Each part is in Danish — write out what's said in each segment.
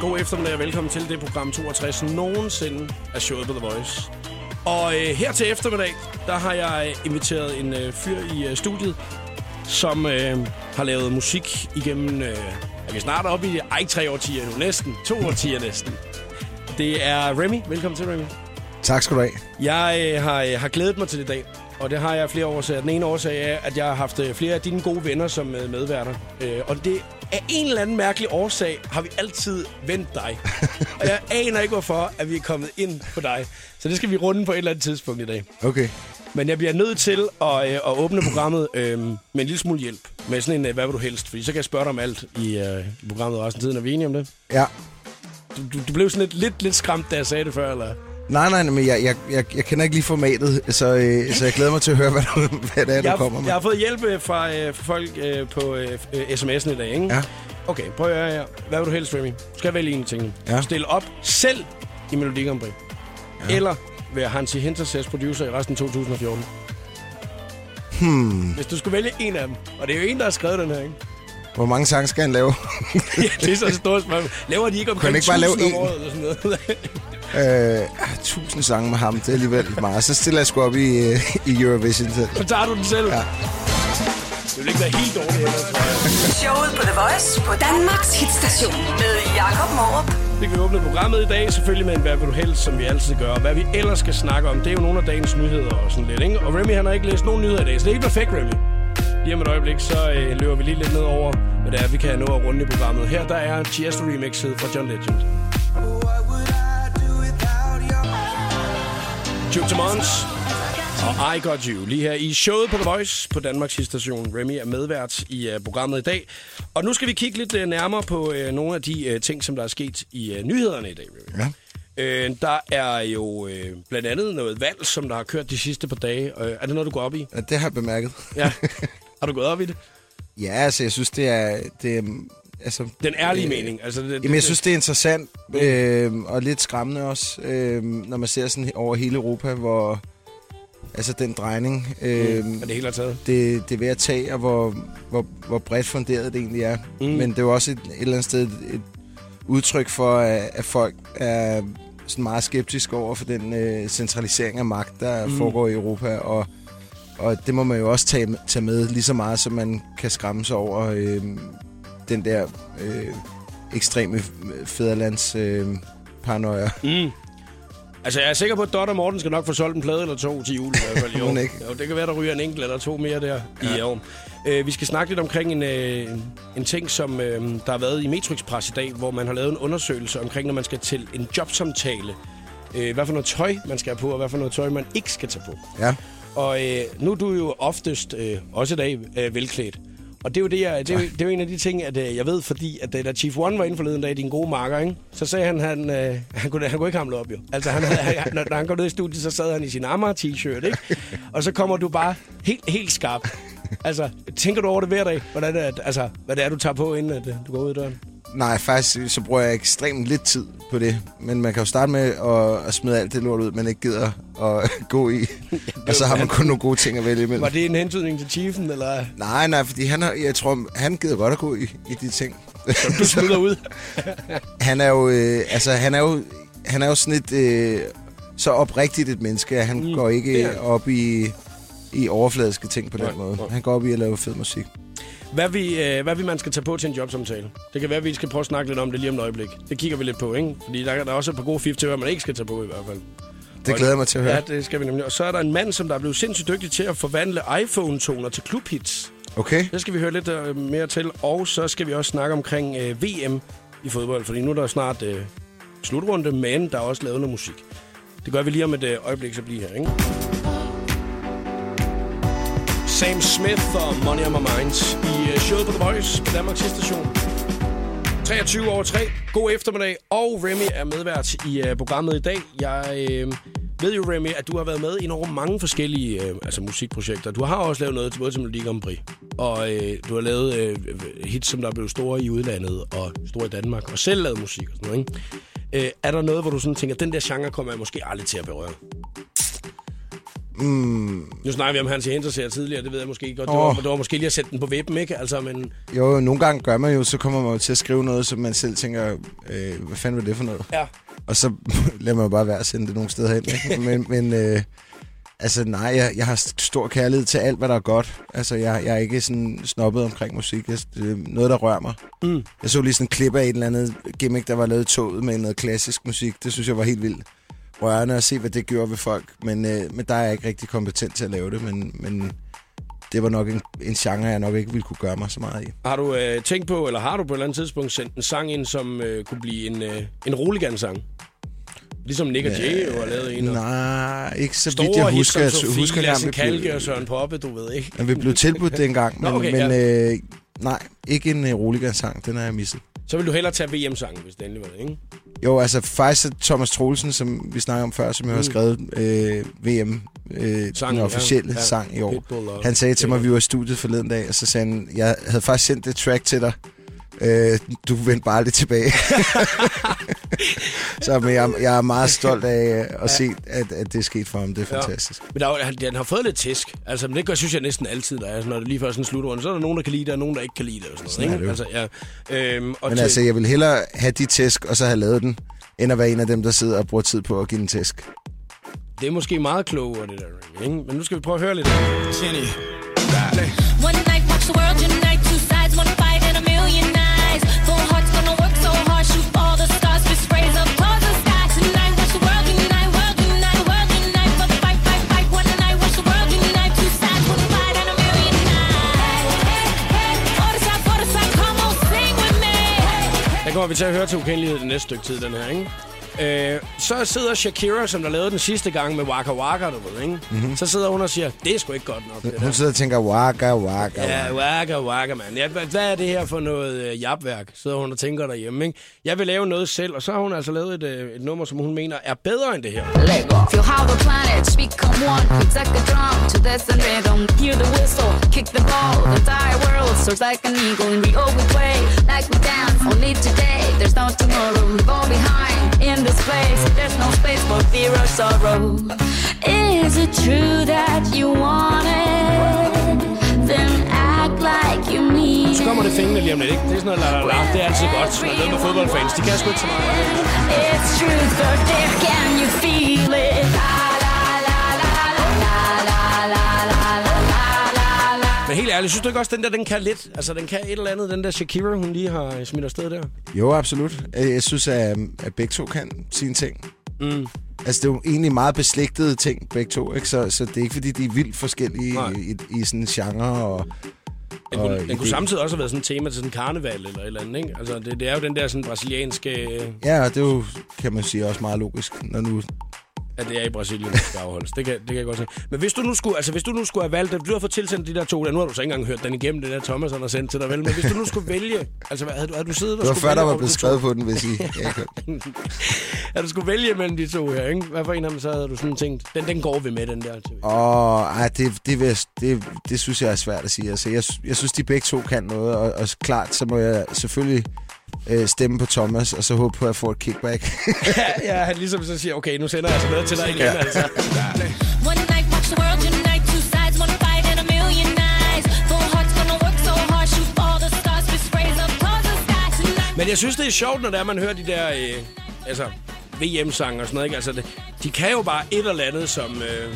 God eftermiddag og velkommen til det program 62 nogensinde af showet på The Voice. Og øh, her til eftermiddag, der har jeg øh, inviteret en øh, fyr i øh, studiet, som øh, har lavet musik igennem, øh, er vi snart oppe i, ej, tre årtier nu, næsten, to årtier næsten. Det er Remy. Velkommen til, Remy. Tak skal du have. Jeg øh, har, øh, har glædet mig til i dag, og det har jeg flere årsager. Den ene årsag er, at jeg har haft øh, flere af dine gode venner som øh, medværter. Øh, og det af en eller anden mærkelig årsag har vi altid vendt dig. og jeg aner ikke, hvorfor at vi er kommet ind på dig. Så det skal vi runde på et eller andet tidspunkt i dag. Okay. Men jeg bliver nødt til at, øh, at åbne programmet øh, med en lille smule hjælp. Med sådan en, øh, hvad vil du helst? Fordi så kan jeg spørge dig om alt i, øh, programmet resten af tiden. Er vi enige om det? Ja. Du, du, du blev sådan lidt, lidt, lidt skræmt, da jeg sagde det før, eller? Nej, nej, men jeg, jeg, jeg, jeg kender ikke lige formatet, så, øh, så jeg glæder mig til at høre, hvad, du, hvad det er, du jeg, kommer med. Jeg har fået hjælp øh, fra, øh, fra folk øh, på øh, øh, sms'en i dag, ikke? Ja. Okay, prøv at høre her. Hvad vil du helst, Remy? Du skal vælge en af tingene. Ja. Stil op selv i Melodi Grand Prix. Ja. Eller være Hansi Hinterseers producer i resten af 2014. Hmm. Hvis du skulle vælge en af dem, og det er jo en, der har skrevet den her, ikke? Hvor mange sange skal han lave? ja, det er så et stort spørgsmål. Laver de ikke omkring Kan ikke bare lave 1000 én? om året, eller sådan noget? øh, ah, tusind sange med ham, det er alligevel meget. Så stiller jeg sgu op i, øh, i Eurovision selv. så tager du den selv. Ja. Det vil ikke være helt dårligt heller, tror jeg. Showet på The Voice på Danmarks hitstation med Jakob Morup. Det kan vi åbne programmet i dag, selvfølgelig med en Hvad vil du helst, som vi altid gør. Og hvad vi ellers skal snakke om, det er jo nogle af dagens nyheder og sådan lidt, ikke? Og Remy, han har ikke læst nogen nyheder i dag, så det er ikke perfekt, Remy. Lige om et øjeblik, så øh, løber vi lige lidt ned over, hvad det er, vi kan nå at runde i programmet. Her der er Cheers to remixet fra John Legend. Juke to Mons og I Got You. Lige her i showet på The Voice på Danmarks station. Remy er medvært i uh, programmet i dag. Og nu skal vi kigge lidt uh, nærmere på uh, nogle af de uh, ting, som der er sket i uh, nyhederne i dag, Remy. Ja. Øh, der er jo øh, blandt andet noget valg, som der har kørt de sidste par dage. Øh, er det noget, du går op i? Ja, det har jeg bemærket. Ja. har du gået op i det? ja, altså, jeg synes, det er... Det er altså, Den ærlige øh, mening. Altså, det, Jamen, jeg synes, det er interessant øh, og lidt skræmmende også, øh, når man ser sådan over hele Europa, hvor altså den drejning, øh, Men det hele er taget. det, det er ved at tage, og hvor, hvor, hvor bredt funderet det egentlig er. Mm. Mm. Men det er jo også et, et eller andet sted et, udtryk for, at, at folk er sådan meget skeptiske over for den øh, centralisering af magt, der Mm. mm. foregår i Europa, og, og det må man jo også tage, tage med lige så meget, som man kan skræmme sig over øh, den der øh, ekstreme fæderlands øh, paranoia. Mm. Altså, jeg er sikker på, at Dot og Morten skal nok få solgt en plade eller to til jul i hvert fald i år. Ikke. Jo, det kan være, der ryger en enkelt eller to mere der ja. i år. Uh, vi skal snakke lidt omkring en, uh, en ting, som uh, der har været i Metro Express i dag, hvor man har lavet en undersøgelse omkring, når man skal til en jobsamtale. Uh, hvad for noget tøj, man skal have på, og hvad for noget tøj, man ikke skal tage på. Ja. Og øh, nu er du jo oftest, øh, også i dag, øh, velklædt. Og det er jo, det, jeg, det, er jo, det er jo en af de ting, at øh, jeg ved, fordi at øh, da Chief One var inde forleden dag, din gode marker, ikke? så sagde han, han, øh, han, kunne, han kunne ikke hamle op, jo. Altså, han, han, når, når han kom ned i studiet, så sad han i sin Amager t-shirt, ikke? Og så kommer du bare helt, helt skarp. Altså, tænker du over det hver dag? Hvordan er det, altså, hvad det er, du tager på, inden at, øh, du går ud af døren? Nej, faktisk så bruger jeg ekstremt lidt tid på det. Men man kan jo starte med at, at smide alt det lort ud, man ikke gider at gå i. og så har man kun nogle gode ting at vælge imellem. Var det en hentydning til Chiefen, eller Nej, nej, fordi han, har, jeg tror, han gider godt at gå i, i de ting. du smider ud? han er jo, øh, altså, han er jo, han er jo sådan et, øh, så oprigtigt et menneske, at han Mm, går ikke op i, i overfladiske ting på den Nej, måde. nej. Han går op i at lave fed musik. Hvad vi, øh, hvad vi man skal tage på til en jobsamtale? Det kan være, at vi skal prøve at snakke lidt om det lige om et øjeblik. Det kigger vi lidt på, ikke? Fordi der, der er også et par gode fif til, hvad man ikke skal tage på i hvert fald. Det glæder jeg mig til at høre. Ja, det skal vi nemlig. Og så er der en mand, som der er blevet sindssygt dygtig til at forvandle iPhone-toner til klubhits. Okay? Det skal vi høre lidt øh, mere til. Og så skal vi også snakke omkring øh, VM i fodbold. Fordi nu er der snart øh, slutrunde, men der er også lavet noget musik. Det gør vi lige om et øh, øjeblik, så bliver her, ikke? Sam Smith og Money on My Mind i øh, showet på The Voice på Danmarks station. 23 over 3. God eftermiddag. Og Remy er medvært i øh, programmet i dag. Jeg øh, ved jo, Remy, at du har været med i nogle mange forskellige øh, altså musikprojekter. Du har også lavet noget til både til Melodi Grand Prix. Og øh, du har lavet øh, øh hits, som der er blevet store i udlandet og store i Danmark. Og selv lavet musik og sådan noget, ikke? Øh, er der noget, hvor du sådan tænker, den der genre kommer jeg måske aldrig til at berøre? Mm, Nu snakker vi om Hans Hinterseer tidligere, det ved jeg måske ikke godt. Det, Åh. var, det var måske lige at sætte den på vippen, ikke? Altså, men jo, nogle gange gør man jo, så kommer man jo til at skrive noget, som man selv tænker, øh, hvad fanden var det for noget? ja. Og så lader man jo bare være at sende det nogle steder hen. Ikke? Men, men øh, altså nej, jeg, jeg har stor kærlighed til alt, hvad der er godt. Altså jeg, jeg er ikke sådan snobbet omkring musik. Jeg, det er noget, der rører mig. Mm. Jeg så lige sådan en klip af et eller andet gimmick, der var lavet i toget med noget klassisk musik. Det synes jeg var helt vildt rørende at se, hvad det gjorde ved folk. Men, øh, men der er jeg ikke rigtig kompetent til at lave det. Men, men det var nok en, en genre, jeg nok ikke ville kunne gøre mig så meget i. Har du øh, tænkt på, eller har du på et eller andet tidspunkt sendt en sang ind, som øh, kunne blive en, øh, en Roligan-sang? Ligesom Nick og Jay jo har lavet en. Nej, ikke så vidt Store jeg hits husker. som Jeg Sofie, husker Lasse Kalke og Søren Poppe, du ved ikke. Men vi blev tilbudt det engang, Nå, men, okay, men ja. øh, nej, ikke en uh, Roligan-sang, den har jeg misset. Så vil du hellere tage VM-sangen, hvis det endelig var det, ikke? Jo, altså faktisk er Thomas Troelsen, som vi snakker om før, som jo har skrevet øh, VM, øh, Sangen, den officielle ja. Ja. sang i år. Pitbull Han sagde til mig, at vi var i studiet forleden dag, og så sagde han, jeg havde faktisk sendt det track til dig. Øh, du vendte bare aldrig tilbage. så men jeg, jeg er meget stolt af øh, at se, at, at det er sket for ham. Det er Ja. fantastisk. Men der, er han, den har fået lidt tisk. Altså, men det gør, synes jeg næsten altid, der er, når det lige før sådan en slutrunde. Så er der nogen, der kan lide det, og nogen, der ikke kan lide det. Og sådan Sådan noget, ikke? Altså, ja. Øhm, og Men til, altså, jeg vil hellere have de tæsk, og så have lavet den, end at være en af dem, der sidder og bruger tid på at give en tæsk. det er måske meget klogere, det der. Ikke? Men nu skal vi prøve at høre lidt. Jenny. One night, watch the world unite. Kommer vi til at høre til ukendelighed det næste stykke tid, den her, ikke? Øh, så sidder Shakira, som der lavede den sidste gang med Waka Waka, du ved, ikke? Mm-hmm. Så sidder hun og siger, det er sgu ikke godt nok, det der. Hun sidder og tænker, waka, waka, Ja, waka. waka, mand. Ja, hvad er det her for noget øh, japværk, sidder hun og tænker derhjemme, ikke? Jeg vil lave noget selv, og så har hun altså lavet et, øh, et nummer, som hun mener er bedre end det her. Feel how the planets become one. It's like a drum to this and rhythm. Hear the whistle, kick the ball. The entire world soars like an eagle, and we always play like we dance. Only today, there's no tomorrow. We fall behind in this place. There's no space for fear or sorrow. Is it true that you want it? Then act like you mean Så kommer det it. fængende lige om lidt, ikke? Det er sådan noget la la la. Det er altid godt. Når noget med fodboldfans, de kan sgu ikke så meget. It's truth or dare, can you feel it? Men helt ærligt, synes du ikke også, den der, den kan lidt? Altså, den kan et eller andet, den der Shakira, hun lige har smidt afsted der. Jo, absolut. Øh, Jeg synes, at, at begge to kan sine ting. Mm. Altså, det er jo egentlig meget beslægtede ting, begge to, ikke? Så, så det er ikke, fordi de er vildt forskellige Nej. i, i, i sådan en genre. Og, Den kunne, den kunne samtidig også have været sådan et tema til sådan en karneval eller et eller andet, ikke? Altså, det, det er jo den der sådan brasilianske... ja, og det er jo, kan man sige, også meget logisk, når nu... at det er i Brasilien, der skal afholdes. Det kan, det kan jeg godt se. Men hvis du nu skulle, altså hvis du nu skulle have valgt, du har fået tilsendt de der to der, nu har du så ikke engang hørt den igennem, det der Thomas har sendt til dig, vel? Men hvis du nu skulle vælge, altså hvad, havde, du, havde du siddet og Det var før, der var blevet skrevet på den, hvis I... Ja, du skulle vælge mellem de to her, ikke? Hvad for en af dem, så havde du sådan tænkt, den, den går vi med, den der. Åh, ej, det, det, vil det, det synes jeg er svært at sige. Altså, jeg, jeg synes, de begge to kan noget, og, og klart, så må jeg selvfølgelig øh, stemme på Thomas, og så håbe på, at jeg får et kickback. ja, ja, han ligesom så siger, okay, nu sender jeg altså noget til dig igen, Ja. altså. One night, watch the world unite. Two sides, one fight, and a million eyes. Full hearts gonna work so hard, shoot all the stars, fist raise up towards the sky tonight. Men jeg synes, det er sjovt, når det er, man hører de der øh, altså, VM-sange og sådan noget. Ikke? Altså, det, de kan jo bare et eller andet, som... Øh,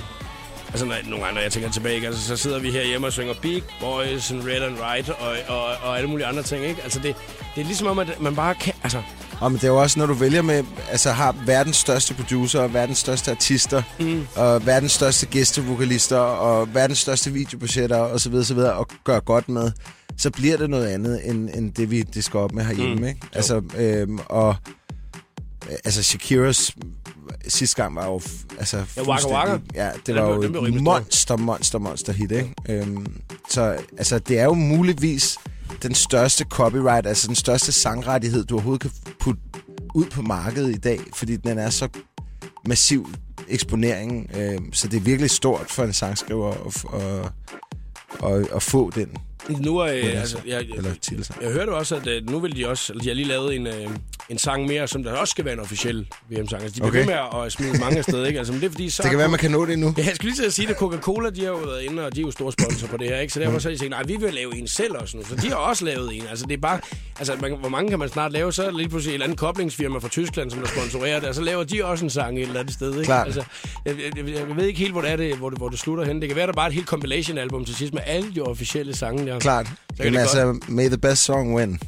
altså, når, nogle gange, når jeg tænker tilbage, ikke? Altså, så sidder vi her hjemme og synger Big Boys and Red and Right og, og, og alle mulige andre ting. Ikke? Altså, det, det er ligesom om, at man bare kan... Altså, Og men det er jo også, når du vælger med, altså har verdens største producer, og verdens største artister, mm. og verdens største gæstevokalister, og verdens største videobudgetter, og så videre, så videre, og gør godt med, så bliver det noget andet, end, end det vi det skal op med herhjemme, Mm. ikke? Altså, øhm, og altså Shakiras sidste gang var jo altså Ja, Waka Waka. Ja, det Den var jo blev et monster, monster, monster hit, ikke? Øhm, så altså, det er jo muligvis den største copyright, altså den største sangrettighed, du overhovedet kan putte ud på markedet i dag, fordi den er så massiv eksponering. Øh, så det er virkelig stort for en sangskriver at, at, at, at få den. Nu er... Øh, altså, jeg, jeg, Eller jeg hørte også, at øh, nu vil de også... De har lige lavet en, øh, en sang mere, som der også skal være en officiel VM-sang. Altså, de bliver Okay. med at smide mange af sted, ikke? Altså, men det er fordi, så Det kan være, man kan nå det nu. Ja, jeg skulle lige til at sige, at Coca-Cola, de har jo været inde, og de er jo store sponsor på det her, ikke? Så derfor så har de tænkt, nej, vi vil lave en selv også nu. Så de har også lavet en. Altså, det er bare... Altså, man, hvor mange kan man snart lave? Så er der lige pludselig et eller andet koblingsfirma fra Tyskland, som der sponsorerer det, og så laver de også en sang et eller andet sted, ikke? Klart. Altså, jeg, jeg, jeg, jeg, ved ikke helt, hvor det er, det, hvor, det, hvor det slutter hen. Det kan være, der bare er et helt compilation-album til sidst med alle de officielle sange der. Klart. kan Jamen det altså, may the best song win.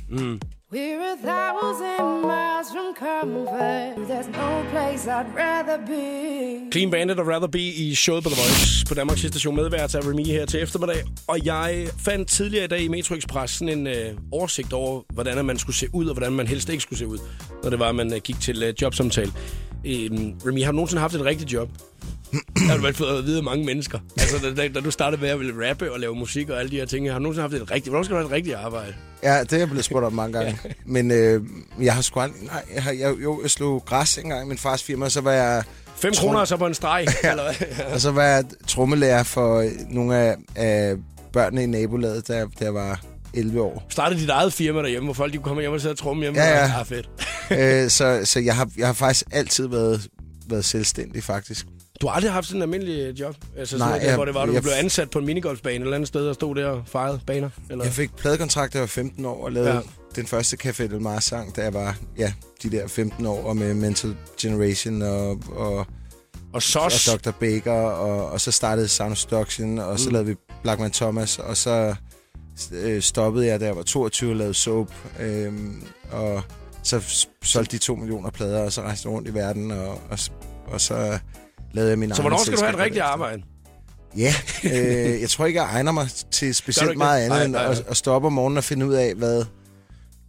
We're a thousand miles from comfort. There's no place I'd rather be. Clean Bandit og Rather Be i showet på The Voice på Danmarks station medvært af Remy her til eftermiddag. Og jeg fandt tidligere i dag i Metro Express sådan en øh, oversigt over, hvordan man skulle se ud, og hvordan man helst ikke skulle se ud, når det var, at man øh, gik til øh, jobsamtale. Øhm, Remy, har du nogensinde haft et rigtigt job? Det har du vel fået at vide af mange mennesker. Altså, da, da, da du startede med at ville rappe og lave musik og alle de her ting, har du nogensinde haft et rigtigt... Hvornår skal du have et rigtigt arbejde? Ja, det er jeg blevet spurgt om mange gange. Men øh, jeg har sgu aldrig... Nej, jeg, har, jeg, jo, jeg slog græs engang i min fars firma, så var jeg... 5 Tro- kroner og så på en streg, eller hvad? Og så var jeg trommelærer for nogle af, af børnene i nabolaget, da, da jeg var 11 år. Startede dit eget firma derhjemme, hvor folk de kunne komme hjem og sidde og tromme hjemme. Ja, ja. Ah, fedt. øh, så så jeg, har, jeg har faktisk altid været, været selvstændig, faktisk. Du har aldrig haft sådan en almindelig job? Altså Nej, sådan der, jeg- hvor det var, du jeg- blev ansat på en minigolfbane et eller andet sted og stod der og fejrede baner? Eller? Jeg fik pladekontrakt, da jeg var 15 år, og lavede Ja. den første Café Del Mar sang, da jeg var ja, de der 15 år, og med Mental Generation og, og, og og SOS. Dr. Baker, og, og så startede Sound of Seduction, og så Mm. lavede vi Blackman Thomas, og så øh, stoppede jeg, da jeg var 22 og lavede Soap, øhm, og så solgte de to millioner plader, og så rejste rundt i verden, og, og, og så lavede jeg min Så hvornår skal du have et rigtigt arbejde? Ja, øh, jeg tror ikke, jeg egner mig til specielt meget andet Nej, end nej, at, nej. at stå op om morgenen og finde ud af, hvad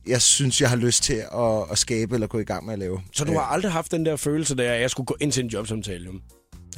jeg synes, jeg har lyst til at, at skabe eller gå i gang med at lave. Så du har aldrig haft den der følelse, der at jeg skulle gå ind til en jobsamtale? Jo?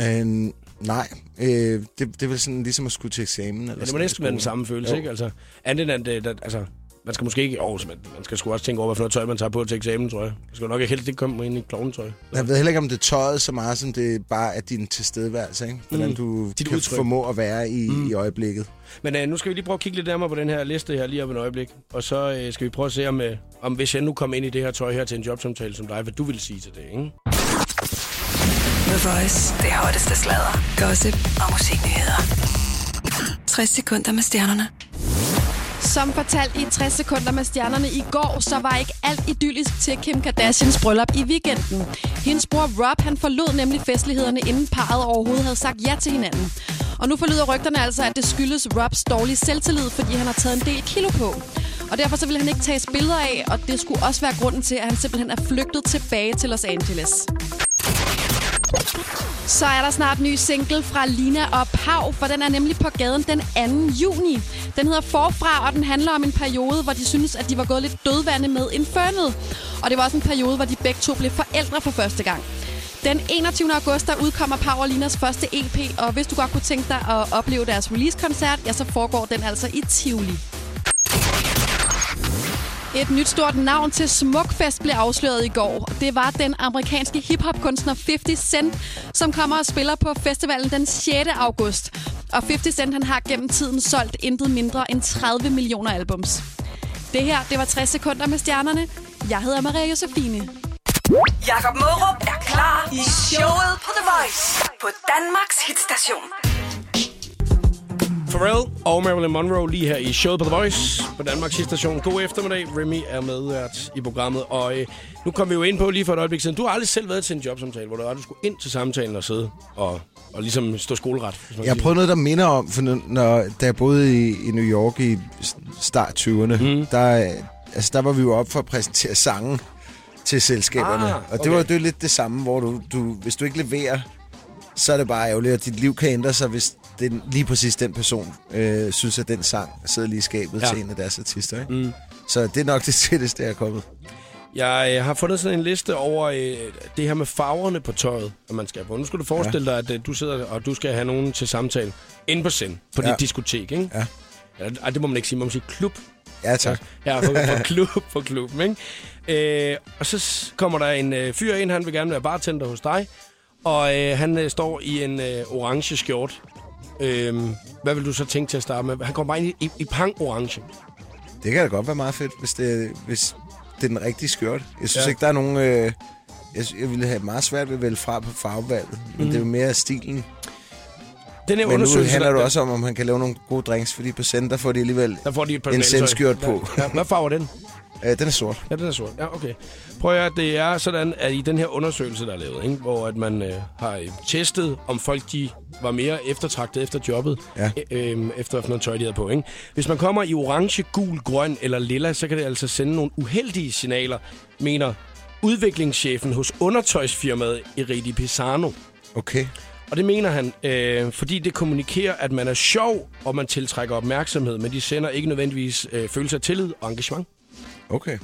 Øh, øh, nej, øh, det, det er vel sådan ligesom at skulle til eksamen. Eller Ja, det må næsten være den samme følelse, Jo. ikke? Altså, andet end, at, at, altså, man skal måske ikke... Åh, man, man skal sgu også tænke over, hvad for noget tøj, man tager på til eksamen, tror jeg. Man skal nok helst ikke komme ind i klovnetøj. Jeg ved heller ikke, om det er tøjet så meget, som det bare er din tilstedeværelse. Ikke? Hvordan Mm. du Dit kan udtryk. formå at være i, mm. i øjeblikket. Men øh, nu skal vi lige prøve at kigge lidt nærmere på den her liste her lige om et øjeblik. Og så øh, skal vi prøve at se, om, øh, om hvis jeg nu kom ind i det her tøj her til en jobsamtale som dig, hvad du vil sige til det, ikke? The Voice. Det hotteste sladder, gossip og musiknyheder. 60 sekunder med stjernerne. Som fortalt i 60 sekunder med stjernerne i går, så var ikke alt idyllisk til Kim Kardashians bryllup i weekenden. Hendes bror Rob han forlod nemlig festlighederne, inden parret overhovedet havde sagt ja til hinanden. Og nu forlyder rygterne altså, at det skyldes Robs dårlige selvtillid, fordi han har taget en del kilo på. Og derfor så ville han ikke tages billeder af, og det skulle også være grunden til, at han simpelthen er flygtet tilbage til Los Angeles. Så er der snart ny single fra Lina og Pau, for den er nemlig på gaden den 2. juni. Den hedder Forfra, og den handler om en periode, hvor de synes, at de var gået lidt dødvande med Infernet. Og det var også en periode, hvor de begge to blev forældre for første gang. Den 21. august der udkommer Pau og Linas første EP, og hvis du godt kunne tænke dig at opleve deres release-koncert, ja, så foregår den altså i Tivoli. Et nyt stort navn til Smukfest blev afsløret i går. Det var den amerikanske hiphop-kunstner 50 Cent, som kommer og spiller på festivalen den 6. august. Og 50 Cent han har gennem tiden solgt intet mindre end 30 millioner albums. Det her, det var 60 sekunder med stjernerne. Jeg hedder Maria Josefine. Jakob Mørup er klar i showet på The Voice på Danmarks hitstation. Pharrell og Marilyn Monroe lige her i showet på The Voice på Danmarks station. God eftermiddag. Remy er medvært i programmet. Og øh, nu kom vi jo ind på lige for et øjeblik siden. Du har aldrig selv været til en jobsamtale, hvor du aldrig skulle ind til samtalen og sidde og, og ligesom stå skoleret. Jeg har prøvet noget, der minder om, for når, da jeg boede i, i New York i start 20'erne, mm. der, altså, der var vi jo op for at præsentere sange til selskaberne. Ah, og det okay. var det var lidt det samme, hvor du, du, hvis du ikke leverer, så er det bare ærgerligt, og dit liv kan ændre sig, hvis det, lige præcis den person øh, synes, at den sang sidder lige i skabet Ja. ja. til en af deres artister. Ikke? Mm. Så det er nok det tætteste, jeg er kommet. Jeg øh, har fundet sådan en liste over øh, det her med farverne på tøjet, at man skal på. Nu skal du forestille dig, at øh, du sidder og du skal have nogen til samtale inde på scenen på ja. Ja. dit diskotek, ikke? Ja. Ja, det må man ikke sige. Man må sige klub. Ja, tak. Ja, på, på, klub, på klubben, ikke? Øh, og så kommer der en øh, fyr ind, han vil gerne være bartender hos dig. Og øh, han øh, står i en øh, orange skjort. Øh, hvad vil du så tænke til at starte med? Han kommer bare ind i, i, i pang orange. Det kan da godt være meget fedt, hvis, det, hvis det er den rigtige skjorte. Jeg synes Ja. ikke, der er nogen... Øh, jeg, jeg ville have meget svært ved at vælge fra på farvevalget. Men Mhm. mm. det er jo mere stilen. Den her Men nu handler det også om, om han kan lave nogle gode drinks, fordi på Center får de alligevel... der får de et en maltøj. sendskjort på. Ja, hvad farve er den? Øh, den er sort. Ja, den er sort. Ja, okay. Prøv at høre, det er sådan, at i den her undersøgelse, der er lavet, ikke, hvor at man øh, har øh, testet, om folk de var mere eftertragtet efter jobbet, Ja. øh, øh, efter noget tøj, de havde på. Ikke? Hvis man kommer i orange, gul, grøn eller lilla, så kan det altså sende nogle uheldige signaler, mener udviklingschefen hos undertøjsfirmaet Eridi Pisano. Okay. Og det mener han, øh, fordi det kommunikerer, at man er sjov, og man tiltrækker opmærksomhed, men de sender ikke nødvendigvis øh, følelse af tillid og engagement. Okay. Det er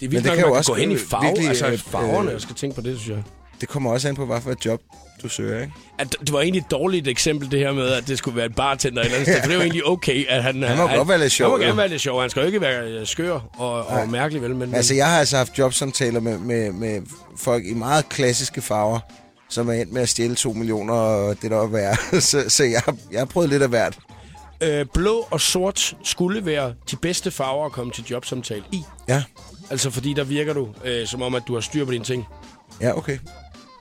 Men vildt det nok, kan jo man kan også gå hen i farve, virkelig, altså øh, farverne, øh, jeg skal tænke på det, synes jeg. Det kommer også an på, hvad for et job du søger, ikke? At det var egentlig et dårligt eksempel, det her med, at det skulle være en bartender et eller andet sted. For det er jo egentlig okay, at han... Han må godt være lidt sjov, Han må gerne være lidt sjov. Han skal jo ikke være øh, skør og, og mærkelig, vel? Men, Altså, jeg har altså haft jobsamtaler med, med, med folk i meget klassiske farver, som er endt med at stjæle 2 millioner og det der er værd. så, så jeg, jeg har prøvet lidt af hvert. Øh, blå og sort skulle være de bedste farver at komme til jobsamtale i. Ja, Altså, fordi der virker du øh, som om, at du har styr på dine ting. ja okay.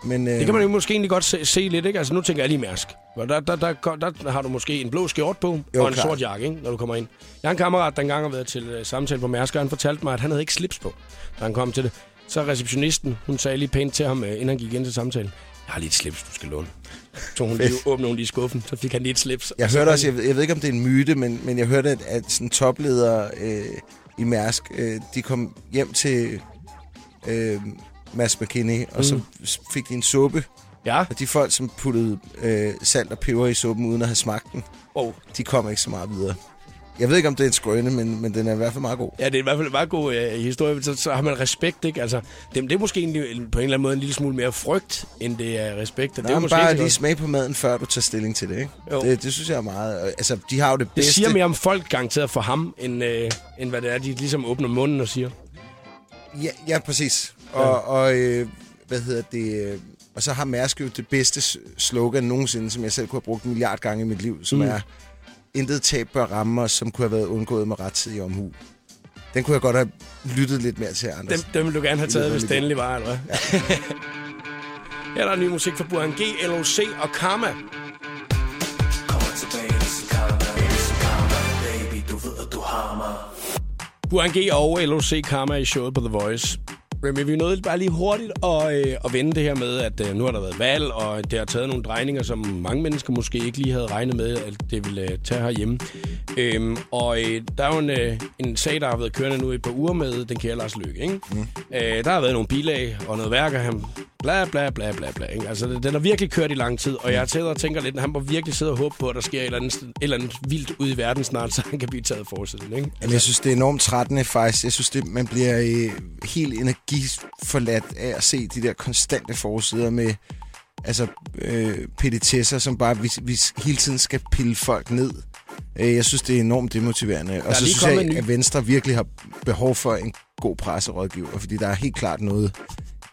Men, øh, Det kan man jo måske egentlig godt se, se lidt, ikke? Altså, nu tænker jeg lige Mærsk. Der, der, der, der, der har du måske en blå skjort på, Jo, og en klart. sort jakke, ikke? når du kommer ind. Jeg har en kammerat, der engang har været til uh, samtale på Mærsk, og han fortalte mig, at han havde ikke slips på, da han kom til det. Så receptionisten, hun sagde lige pænt til ham, øh, inden han gik ind til samtalen, jeg har lige et slips, du skal låne. Så hun lige åbnede hun lige skuffen, så fik han lige et slips. Jeg hørte også, jeg ved, jeg ved ikke, om det er en myte, men, men jeg hørte, at, at sådan topledere øh, i Mærsk, øh, de kom hjem til øh, Mads McKinney, og så fik de en suppe. Ja, Og de folk, som puttede øh, salt og peber i suppen, uden at have smagt den, oh. de kom ikke så meget videre. Jeg ved ikke, om det er en skrøne, men, men den er i hvert fald meget god. Ja, det er i hvert fald en meget god øh, historie. Så, så har man respekt, ikke? Altså, det, det er måske en- på en eller anden måde en lille smule mere frygt, end det er respekt. Og det er måske bare lige smage på maden, før du tager stilling til det, ikke? Jo. Det, det synes jeg er meget... øh, Altså, de har jo det Det bedste... siger mere om folk garanteret for ham, end, øh, end hvad det er, de ligesom åbner munden og siger. Ja, ja præcis. Og, og øh, hvad hedder det... Øh, og så har Mærsk jo det bedste slogan nogensinde, som jeg selv kunne have brugt en milliard gange i mit liv, som mm. er, intet tab bør ramme os, som kunne have været undgået med rettidig omhu. Den kunne jeg godt have lyttet lidt mere til, Anders. Dem, dem vil du gerne have taget, hvis endelig var, eller hvad? Ja. Her er der ny musik fra Burhan G, LOC og Karma. Burhan G og LOC Karma i showet på The Voice. Remy, vi nåede bare lige hurtigt at, øh, at vende det her med, at øh, nu har der været valg, og det har taget nogle drejninger, som mange mennesker måske ikke lige havde regnet med, at det ville øh, tage herhjemme. Øhm, og øh, der er jo en, øh, en sag, der har været kørende nu i et par uger med den kære Lars Løkke. Ikke? Mm. Øh, der har været nogle bilag og noget værk af ham. Bla, bla, bla, bla, bla. Ikke? Altså, den har virkelig kørt i lang tid, og jeg sidder og tænker lidt, at han må virkelig sidde og håbe på, at der sker et eller andet, et eller andet vildt ud i verden snart, så han kan blive taget forsiden. Ikke? Jamen, jeg synes, det er enormt trættende faktisk. Jeg synes, det, man bliver øh, helt energiforladt af at se de der konstante forsider med altså, øh, petitesser, som bare vi, vi hele tiden skal pille folk ned. Øh, jeg synes, det er enormt demotiverende. Og så synes jeg, ny- at Venstre virkelig har behov for en god presserådgiver, fordi der er helt klart noget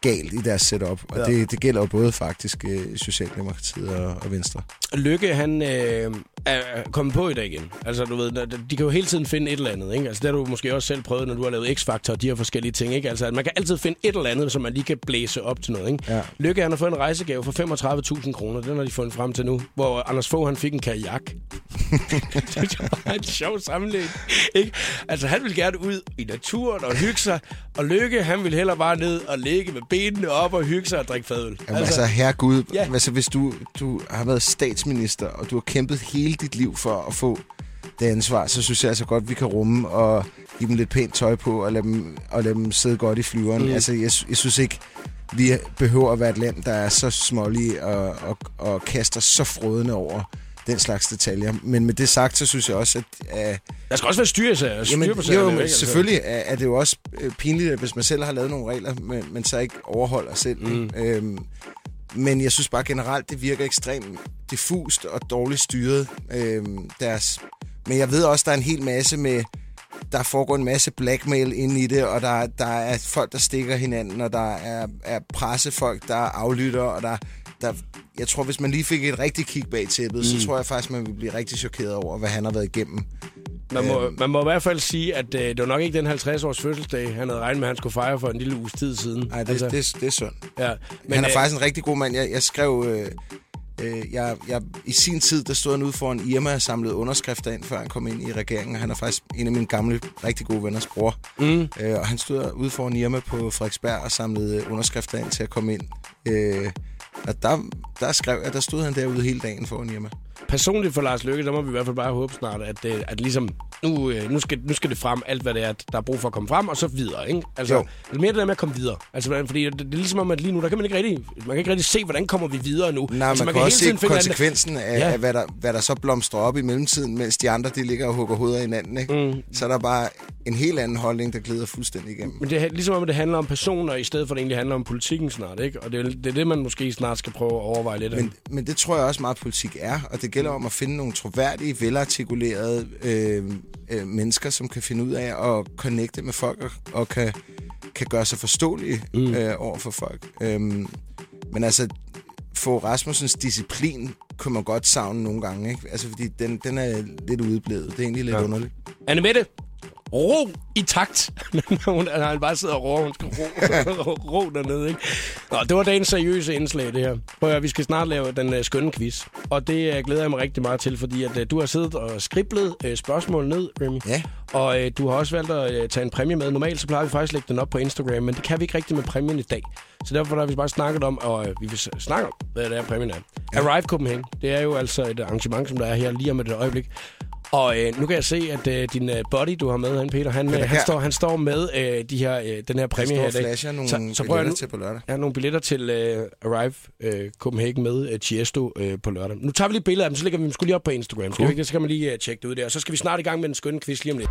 galt i deres setup. Og Ja. det, det gælder jo både faktisk øh, Socialdemokratiet og, og Venstre. Lykke, han øh, er kommet på i dag igen. Altså, du ved, de kan jo hele tiden finde et eller andet, ikke? Altså, det har du måske også selv prøvet, når du har lavet X-Factor og de her forskellige ting, ikke? Altså, at man kan altid finde et eller andet, som man lige kan blæse op til noget, ikke? Ja. Lykke, han har fået en rejsegave for 35.000 kroner. Den har de fundet frem til nu. Hvor Anders Fogh, han fik en kajak. det var en sjov sammenlæg, ikke? Altså, han vil gerne ud i naturen og hygge sig. Og Lykke, han vil hellere bare ned og ligge med benene op og hygge sig og drikke fadøl. Jamen altså, herregud, Ja. ja. altså, hvis du, du har været statsminister, og du har kæmpet hele dit liv for at få det ansvar, så synes jeg altså godt, vi kan rumme og give dem lidt pænt tøj på, og lade dem, og lade dem sidde godt i flyveren. Mm. Altså, jeg, jeg synes ikke, vi behøver at være et land, der er så smålige og, og, og kaster så frødende over den slags detaljer. Men med det sagt, så synes jeg også, at... Uh, Der skal også være styr, styr Jamen, på jo, sagerne, men? Altså. selvfølgelig er, er det jo også øh, pinligt, at hvis man selv har lavet nogle regler, men, men så ikke overholder selv. Mm. Øhm, men jeg synes bare generelt, det virker ekstremt diffust og dårligt styret. Øhm, deres. Men jeg ved også, der er en hel masse med... Der foregår en masse blackmail inde i det, og der, der er folk, der stikker hinanden, og der er, er pressefolk, der aflytter, og der, der... Jeg tror, hvis man lige fik et rigtigt kig bag tæppet, mm. så tror jeg faktisk, man vil blive rigtig chokeret over, hvad han har været igennem Man må, Øhm. man må i hvert fald sige, at øh, det var nok ikke den 50-års fødselsdag, han havde regnet med, at han skulle fejre for en lille uges tid siden. Nej, det, altså, det, det er synd. ja. Men, han er øh, faktisk en rigtig god mand. Jeg, jeg skrev... Øh, øh, jeg, jeg, I sin tid, der stod han ude foran Irma og samlede underskrifter ind, før han kom ind i regeringen. Han er faktisk en af mine gamle, rigtig gode venners bror. Mm. Øh, og han stod ude foran Irma på Frederiksberg og samlede underskrifter ind til at komme ind. Øh, og der, der skrev jeg, der stod han derude hele dagen foran Irma. personligt for Lars Lykke, der må vi i hvert fald bare håbe snart, at, øh, at ligesom, nu, øh, nu, skal, nu skal det frem, alt hvad det er, der er brug for at komme frem, og så videre, ikke? Altså, Jo. det er mere det der med at komme videre. Altså, fordi det, det er ligesom om, at lige nu, der kan man ikke rigtig, man kan ikke rigtig se, hvordan kommer vi videre nu. Nej, altså, man, man kan også se finde konsekvensen af, Ja. af hvad, der, hvad der så blomstrer op i mellemtiden, mens de andre de ligger og hugger hovedet af hinanden. Ikke? Mm. Så er der bare en helt anden holdning, der glider fuldstændig igennem. Men det er ligesom om, at det handler om personer, i stedet for at det egentlig handler om politikken snart, ikke? Og det er, det er det, man måske snart skal prøve at overveje lidt af. Men, men det tror jeg også meget politik er, og det gælder om at finde nogle troværdige, velartikulerede øh, øh, mennesker, som kan finde ud af at connecte med folk og, og kan, kan gøre sig forståelige mm. øh, over for folk. Øhm, men altså, få Rasmussens disciplin kunne man godt savne nogle gange, ikke? Altså, fordi den, den er lidt udeblevet. Det er egentlig lidt ja. underligt. Anne Mette, ro i takt. hun, altså, han bare sidder og ro, hun skal ro, ro dernede, ikke? Nå, det var dagens seriøse indslag, det her. Prøv at vi skal snart lave den uh, skønne quiz. Og det uh, glæder jeg mig rigtig meget til, fordi at, uh, du har siddet og skriblet uh, spørgsmål ned, Remy. Ja. Og uh, du har også valgt at uh, tage en præmie med. Normalt så plejer vi faktisk at lægge den op på Instagram, men det kan vi ikke rigtig med præmien i dag. Så derfor har vi bare snakket om, og uh, vi vil snakke om, hvad det er, præmien er. Ja. Arrive Copenhagen, det er jo altså et arrangement, som der er her lige om et øjeblik. Og øh, nu kan jeg se, at øh, din øh, buddy, du har med, han Peter, han, øh, han, står, han står med øh, de her, øh, den her præmie her i dag. flasher nogle så prøv at billetter nu- til på lørdag. Jeg har nogle billetter til øh, Arrive øh, Copenhagen med øh, Tiesto øh, på lørdag. Nu tager vi lige billeder af dem, så lægger vi dem sgu lige op på Instagram. Skal vi ikke? det? Så kan man lige øh, tjekke det ud der. Og så skal vi snart i gang med den skønne quiz lige om lidt.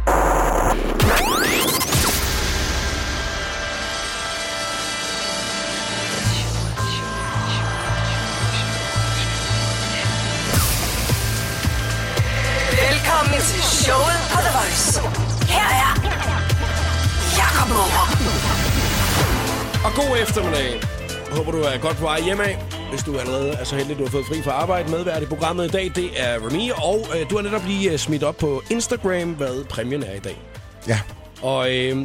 Og god eftermiddag. Håber, du er godt på vej hjemme af. Hvis du allerede er så heldig, at du har fået fri fra arbejde. Medvært i programmet i dag, det er Remy. Og øh, du har netop lige øh, smidt op på Instagram, hvad præmien er i dag. Ja. Og øh,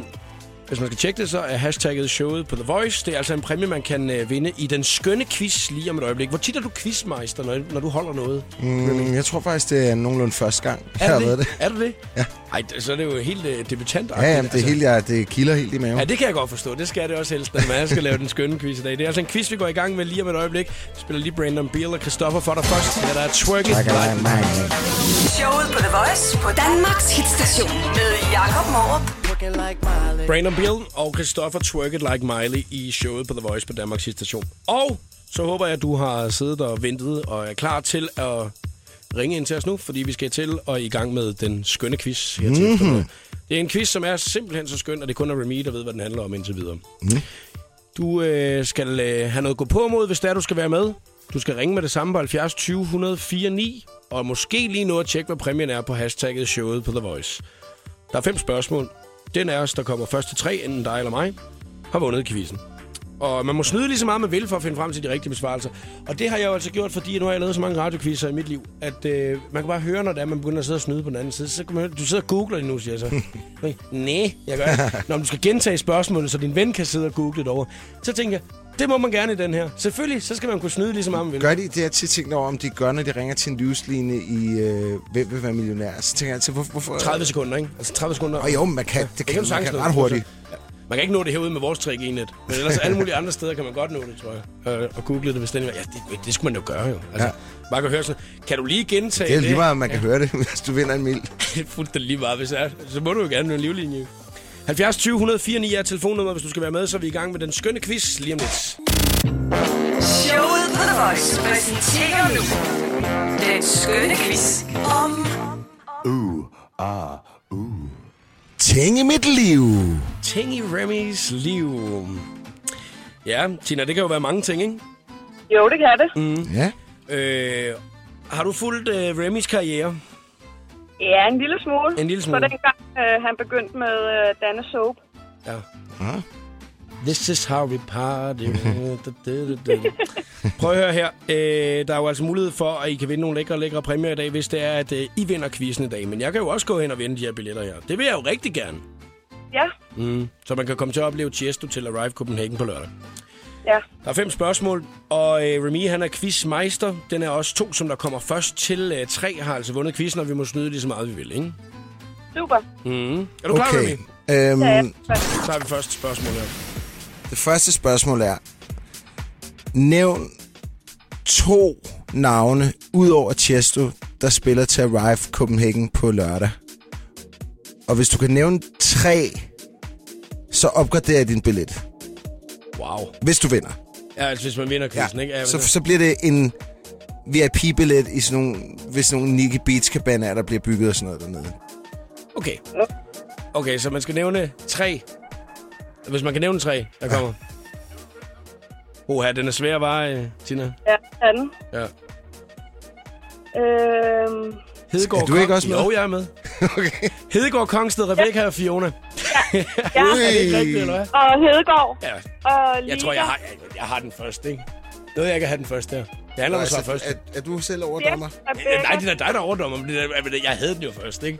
hvis man skal tjekke det, så er hashtagget showet på The Voice. Det er altså en præmie, man kan øh, vinde i den skønne quiz lige om et øjeblik. Hvor tit er du quizmeister, når, når du holder noget? Mm, jeg tror faktisk, det er nogenlunde første gang, jeg Er har det været det? det. Er du det? Ja. Ej, så er det jo helt øh, debutant Ja, jamen, det, er helt, jeg, det kilder helt i maven. Ja, det kan jeg godt forstå. Det skal det også helst, når man skal lave den skønne quiz i dag. Det er altså en quiz, vi går i gang med lige om et øjeblik. Vi spiller lige Brandon Beal og Christoffer for dig først. Her der er Twerk It Showet på The Voice på Danmarks hitstation med Jakob Morup. Brandon Beal og Christoffer Twerk It Like Miley i showet på The Voice på Danmarks station. Og så håber jeg, at du har siddet og ventet og er klar til at ringe ind til os nu, fordi vi skal til og i gang med den skønne quiz her til Mhm. eftermiddag. Det er en quiz, som er simpelthen så skøn, og det kun er Remy, der ved, hvad den handler om indtil videre. Mhm. Du øh, skal øh, have noget at gå på mod, hvis det er, du skal være med. Du skal ringe med det samme på 70 20 104 9, og måske lige nå at tjekke, hvad præmien er på hashtagget showet på The Voice. Der er fem spørgsmål. Den af os, der kommer først til tre, enten dig eller mig, har vundet quizzen. Og man må snyde lige så meget, man vil, for at finde frem til de rigtige besvarelser. Og det har jeg jo altså gjort, fordi nu har jeg lavet så mange radioquizzer i mit liv, at øh, man kan bare høre, når det er, man begynder at sidde og snyde på den anden side. Så kan man, høre- du sidder og googler det nu, siger jeg så. Nej, jeg gør ikke. Når du skal gentage spørgsmålet, så din ven kan sidde og google det over. Så tænker jeg, det må man gerne i den her. Selvfølgelig, så skal man kunne snyde lige så meget, man vil. Gør de det, jeg tit tænkt over, om de gør, når de ringer til en livslinje i øh, Hvem vil være millionær? Så tænker jeg altid, hvorfor... hvorfor 30 sekunder, ikke? Altså 30 sekunder. Og jo, man kan, det kan, du man kan ret hurtigt. Ja. Man kan ikke nå det herude med vores trick i net. Men ellers alle mulige andre steder kan man godt nå det, tror jeg. Øh, og google det, hvis det er. Ja, det, det skulle man jo gøre, jo. Altså, Ja. Bare kan høre sådan, kan du lige gentage Det er lige meget, man kan høre det, hvis du vinder en mil. Det er fuldstændig lige meget, hvis det er. Så må du jo gerne nå en livlinje. 70 20 104 9 er telefonnummer, hvis du skal være med, så er vi i gang med den skønne quiz lige om lidt. Showet på The Voice præsenterer nu den skønne quiz om Ting i mit liv. Ting i Remy's liv. Ja, Tina, det kan jo være mange ting, ikke? Jo, det kan det. Mm. Ja. Øh, har du fulgt øh, Remys karriere? Ja, en lille smule. En lille smule. Så dengang øh, han begyndte med øh, Danne Soap. Ja. Ah. This is how we party. Prøv at høre her. Øh, der er jo altså mulighed for, at I kan vinde nogle lækre, lækre præmier i dag, hvis det er, at øh, I vinder quizzen i dag. Men jeg kan jo også gå hen og vinde de her billetter her. Det vil jeg jo rigtig gerne. Ja, Mm. Så man kan komme til at opleve Tiesto til Arrive Copenhagen på lørdag. Ja. Der er fem spørgsmål, og øh, Remy han er quizmeister. Den er også to, som der kommer først til. Øh, tre har altså vundet quizzen, og vi må snyde lige så meget, vi vil, ikke? Super. Mm. Er du klar, Okay. Remy? Øhm, Ja, ja. Så har vi første spørgsmål her. Det første spørgsmål er, nævn to navne, ud over Chesto, der spiller til Arrive Copenhagen på lørdag. Og hvis du kan nævne tre, så opgraderer jeg din billet, Wow. hvis du vinder. Ja, altså hvis man vinder quizzen, ikke? Ja, så, så bliver det en VIP-billet i sådan nogle, hvis nogle Nicky Beach cabaner, der bliver bygget og sådan noget dernede. Okay. Okay, så man skal nævne tre. Hvis man kan nævne tre, der kommer. Oha, den er svær at vare, Tina. Ja, anden. Ja. Øhm, Hedegaard Er du ikke også med? Jo, jeg er med. Okay. Hedegaard, Kongsted, Rebecca og Fiona. ja. Er det ikke rigtigt, eller hvad? Og Hedegaard. Ja. Og Jeg tror, jeg har, jeg, jeg har den første, ikke? Noget, jeg kan have den første her. Det handler om så Altså, først. er, er du selv overdommer? Øh, Nej, det er dig, der overdommer, men det er, jeg havde den jo først, ikke?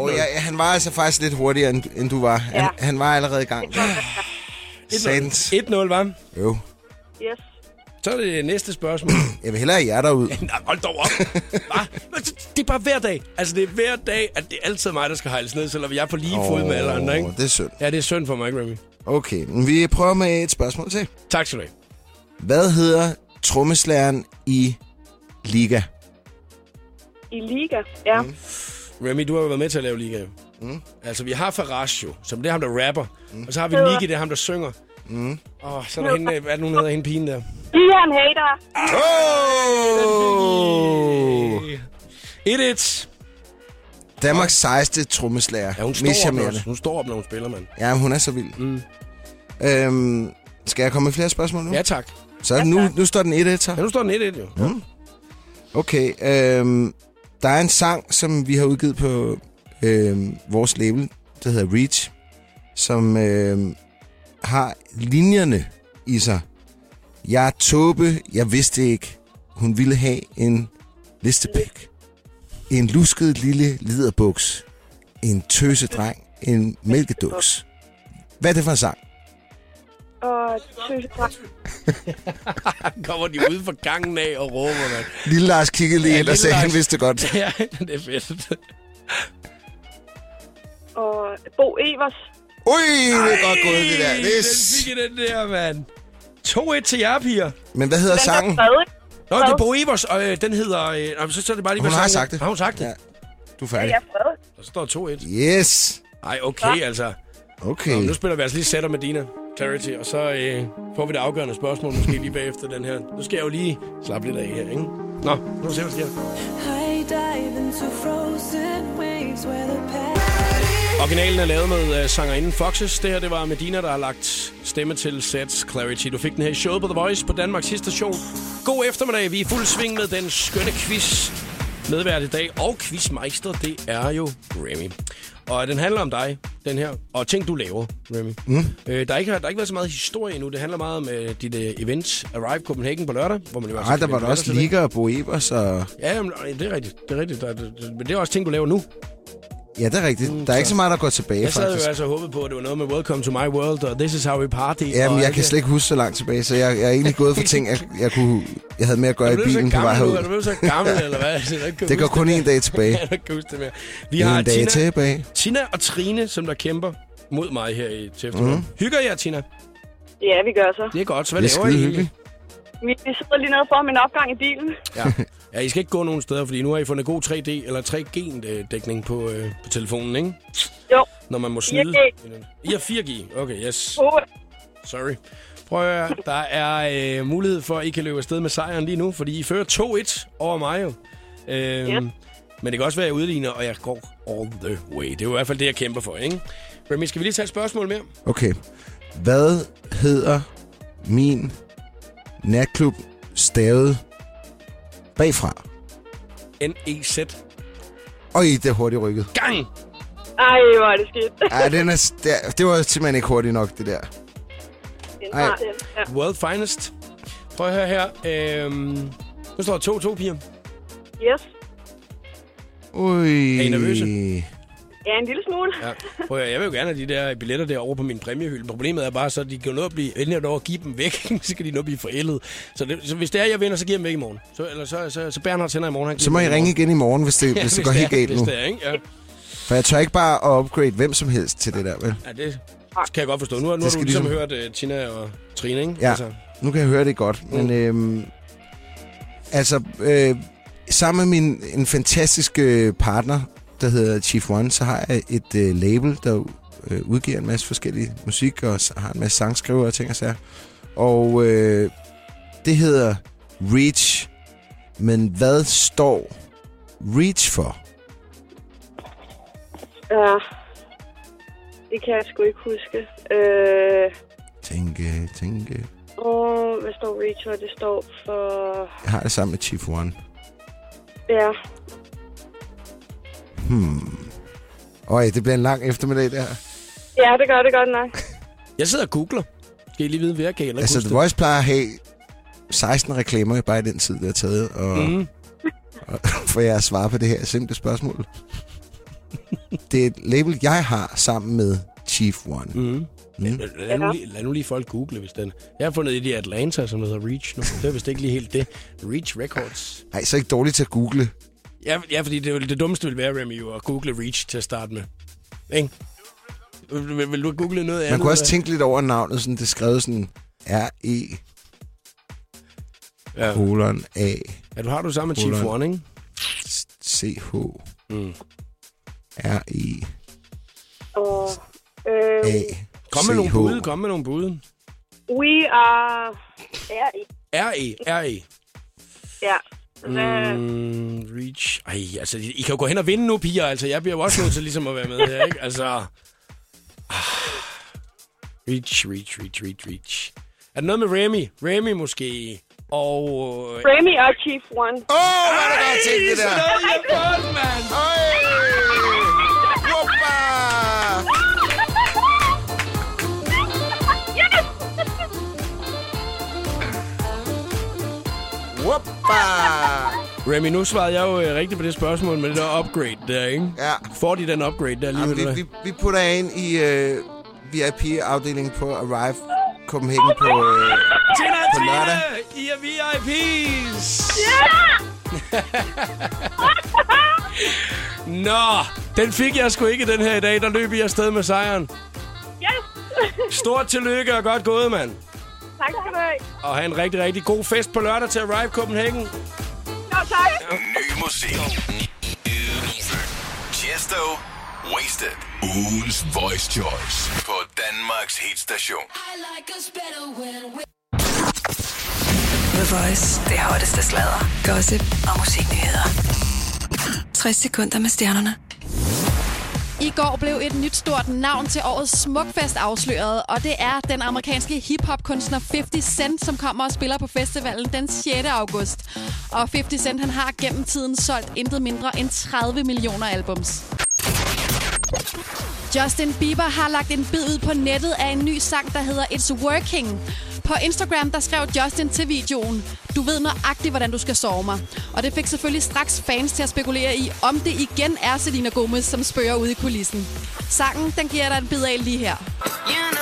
Og ja, ja, han var altså faktisk lidt hurtigere, end, end du var. Han, Ja. han var allerede i gang. Sands. 1-0, var. Jo. Yes. Så er det næste spørgsmål. Jeg vil hellere have jer derud. Nej, hold dog op. Det- er bare hver dag. Altså, det er hver dag, at det er altid mig, der skal hejles ned, selvom jeg er på lige fod med alle andre, ikke? det er synd. Ja, det er synd for mig, Remy? Okay, vi prøver med et spørgsmål til. Tak skal du have. Hvad hedder trommeslageren i Liga? I Liga. Ja. Mm. Remy, du har jo været med til at lave liga, jo. Mm. Altså, vi har Farage jo, som det er ham, der rapper. Mm. Og så har vi Niki, det er ham, der synger. Mm. Åh, så er der hende, hvad er det, hun hedder, hende pigen der? Ian Hader. Oh! 1-1. Danmarks sejeste trommeslager. Ja, hun står, op, når, hun står op, når hun spiller, mand. Ja, hun er så vild. Mm. Øhm, skal jeg komme med flere spørgsmål nu? Ja, tak. Så det nu, nu står den 1-1 så. Ja, nu står den 1-1, jo. Mm. Okay, øhm, der er en sang, som vi har udgivet på øhm, vores label, der hedder Reach, som øhm, har linjerne i sig. Jeg er tåbe, jeg vidste ikke. Hun ville have en listepæk. En lusket lille liderbuks. En tøsedreng. En mælkeduks. Hvad er det for en sang? Og tøse Kommer de ud fra gangen af og råber, mand. Lille Lars kiggede lige Ja, ind og sagde, Lars. han vidste godt. Ja, det er fedt. Og Bo Evers. Ui, det er godt gået, det der. Det er den fik I, den der, mand. 2-1 til jer, piger. Men hvad hedder Den sangen? Nå, det er Bo Evers, og øh, den hedder... Øh, så, så er det bare lige, Hun hvad har sangen- sagt det. Har hun sagt det? Ja. Ja. Du er Ja, færdig. jeg er stadig. Der står 2-1. Yes. Ej, okay, altså. Okay. Nå, nu spiller vi altså lige Sætter med Dina Clarity, og så øh, får vi det afgørende spørgsmål måske lige bagefter den her. Nu skal jeg jo lige slappe lidt af her, ikke? Nå, nu ser vi, hvad der sker. I dive into frozen waves where the Originalen er lavet med uh, sangerinden Foxes. Det her, det var Medina, der har lagt stemme til Sets Clarity. Du fik den her i showet på The Voice på Danmarks station. God eftermiddag. Vi er i fuld sving med den skønne quiz. Medvært i dag og quizmeister, det er jo Remy. Og den handler om dig, den her, og ting, du laver, Remy. Mm. Øh, der, er ikke, der har ikke været så meget historie endnu. Det handler meget om uh, dit uh, event Arrive Copenhagen på lørdag, hvor man jo altså Ej, kan der var der også. Liga og Bo Evers og... Ja, jamen, det er rigtigt. Det er rigtigt. Der, det, det, men det er også ting, du laver nu. Ja, det er rigtigt. Der er ikke så meget, der går tilbage, Jeg sad jo faktisk. altså og håbede på, at det var noget med Welcome to my world, og This is how we party. Jamen, jeg kan slet ikke huske så langt tilbage, så jeg, jeg er egentlig gået for ting, jeg, jeg, kunne, jeg havde med at gøre i du bilen på vej? Er du herud. blevet så gammel, eller hvad? Så ikke Det går kun en dag tilbage. Jeg kan huske det mere. Vi har En dag Tina, tilbage. Tina og Trine, som der kæmper mod mig her i eftermiddag. Mhm. Hygger jer, Tina? Ja, vi gør så. Det er godt. Så hvad Det er laver I egentlig? Vi sidder lige nede for min opgang i bilen. Ja. Ja, I skal ikke gå nogen steder, fordi nu har I fundet god 3D eller 3G-dækning på, øh, på telefonen, ikke? Jo. Når man må snyde. 4G. I har 4G. Okay, yes. Uh, Sorry. Prøv at høre. Der er øh, mulighed for, at I kan løbe afsted med sejren lige nu, fordi I fører 2-1 over mig jo. Øhm, Yes. Men det kan også være, at jeg udligner, og jeg går all the way. Det er jo i hvert fald det, jeg kæmper for, ikke? Remy, skal vi lige tage et spørgsmål mere? Okay. Hvad hedder min natklub stavet bagfra? N-E-Z. Øj, det er hurtigt rykket. Gang! ej, hvor er det skidt. Ej, den er, det, det var simpelthen ikke hurtigt nok, det der. Ja. World Finest. Prøv at høre her. Øhm, nu står der 2-2, piger. Yes. Ui. Er I nervøse? Ja, en lille smule. Ja. Prøv at jeg vil jo gerne have de der billetter derovre på min præmiehylde. Problemet er bare, så de kan nå at blive, inden jeg når at give dem væk, så kan de nå at blive forældet. Så, det, så hvis det er, jeg vinder, så giver jeg dem væk i morgen. Så, eller så, så, så Bernhard sender i morgen. Han giver Så må I ringe igen i morgen, hvis det, Ja, hvis det går helt er, galt hvis nu. det er, ikke? Ja. For jeg tør ikke bare at upgrade hvem som helst til det der, vel? ja, det kan jeg godt forstå. Nu, har- nu har Det du ligesom ligesom- hørt uh, Tina og Trine, ikke? Ja. Altså, Nu kan jeg høre det godt, men øhm, altså, øh, sammen med min en fantastisk øh, partner, der hedder Chief One, så har jeg et øh, label, der øh, udgiver en masse forskellige musik, og har en masse sangskrivere og ting og sager. Og øh, det hedder Reach, men hvad står Reach for? Ja. Det kan jeg sgu ikke huske. Øh, Tænke, tænke. og hvad står Reach for? Det står for... Jeg har det sammen med Chief One. Ja. Hmm. Øj, det bliver en lang eftermiddag, det her. Ja, det gør det godt nok. jeg sidder og googler. Skal I lige vide, hvad jeg kan Altså, The Voice plejer at have 16 reklamer bare i den tid, det har taget, og, mm. Og for jer at svare på det her simple spørgsmål. det er et label, jeg har sammen med Chief One. Mhm. Mm. Lad, nu lige, lad nu lige folk google, hvis den... Jeg har fundet et i Atlanta, som hedder Reach nu. Det er vist ikke lige helt det. Reach Records. Ej, så ikke dårligt til at google. Ja, ja fordi det, det dummeste vil være, Remy, jo, at google Reach til at starte med. Ikke? Vil, vil, du google noget andet? Man kunne også eller? tænke lidt over navnet, sådan, det skrevet sådan R-E, Ja. kolon, A, ja, du har du sammen med Chief. One, ikke? C-H, Mm. R-E, Og... Øh, A, Kom med nogle bud, kom med nogle bud. we are... Ja, R-E, R-E. ja. Hvad? Mm, reach. Ej, altså, I, kan jo gå hen og vinde nu, piger. Altså, jeg bliver jo også nødt til ligesom at være med her, ikke? Altså... ah. Reach, reach, reach, reach, reach. Er det noget med Remy? Remy måske. Og... øh, Remy og Chief One. Åh, oh, hvad er det godt tænkt, det der? Sådan noget, jeg godt, mand! Øj! Remy, nu svarede jeg jo øh, rigtigt på det spørgsmål med det der upgrade der, ikke? Ja, Får de den upgrade der lige Jamen, vi, vi, vi putter ind i uh, VIP-afdelingen på Arrive Copenhagen på... Uh, Tina, på lørdag. Tina! I er VIP's! Nå, den fik jeg sgu ikke den her i dag. Der løb I afsted med sejren. Yes! Stort tillykke og godt gået, mand. Tak skal du have. Og have en rigtig, rigtig god fest på lørdag til Arrive Copenhagen. Nå, tak. Ny musik. Chesto. Wasted. Ugens Voice Choice. På Danmarks hitstation. The Voice. Det hotteste sladder, gossip og musiknyheder. 60 sekunder med stjernerne. I går blev et nyt stort navn til årets Smukfest afsløret, og det er den amerikanske hiphop-kunstner 50 Cent, som kommer og spiller på festivalen den 6. august. Og 50 Cent han har gennem tiden solgt intet mindre end 30 millioner albums. Justin Bieber har lagt en bid ud på nettet af en ny sang, der hedder It's Working. På Instagram, der skrev Justin til videoen, du ved nøjagtigt, hvordan du skal sove mig. Og det fik selvfølgelig straks fans til at spekulere i, om det igen er Selena Gomez, som spørger ude i kulissen. Sangen, den giver dig en bid af lige her. Yeah.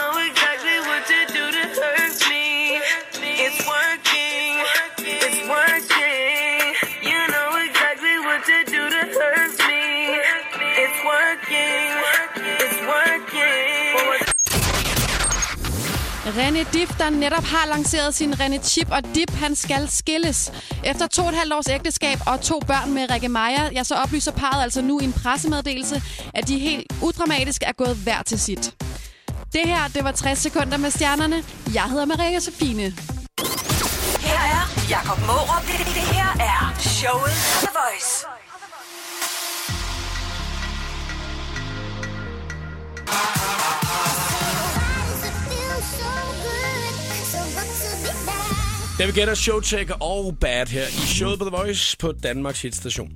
René Dip, der netop har lanceret sin René Chip og Dip, han skal skilles. Efter to og et halvt års ægteskab og to børn med Rikke Meyer, jeg så oplyser parret altså nu i en pressemeddelelse, at de helt udramatisk er gået hver til sit. Det her, det var 60 sekunder med stjernerne. Jeg hedder Maria Sofine. Her er Jakob Mårup. Det, det her er showet The Voice. David Guetta, Showcheck og Bad her i showet på The Voice på Danmarks hitstation.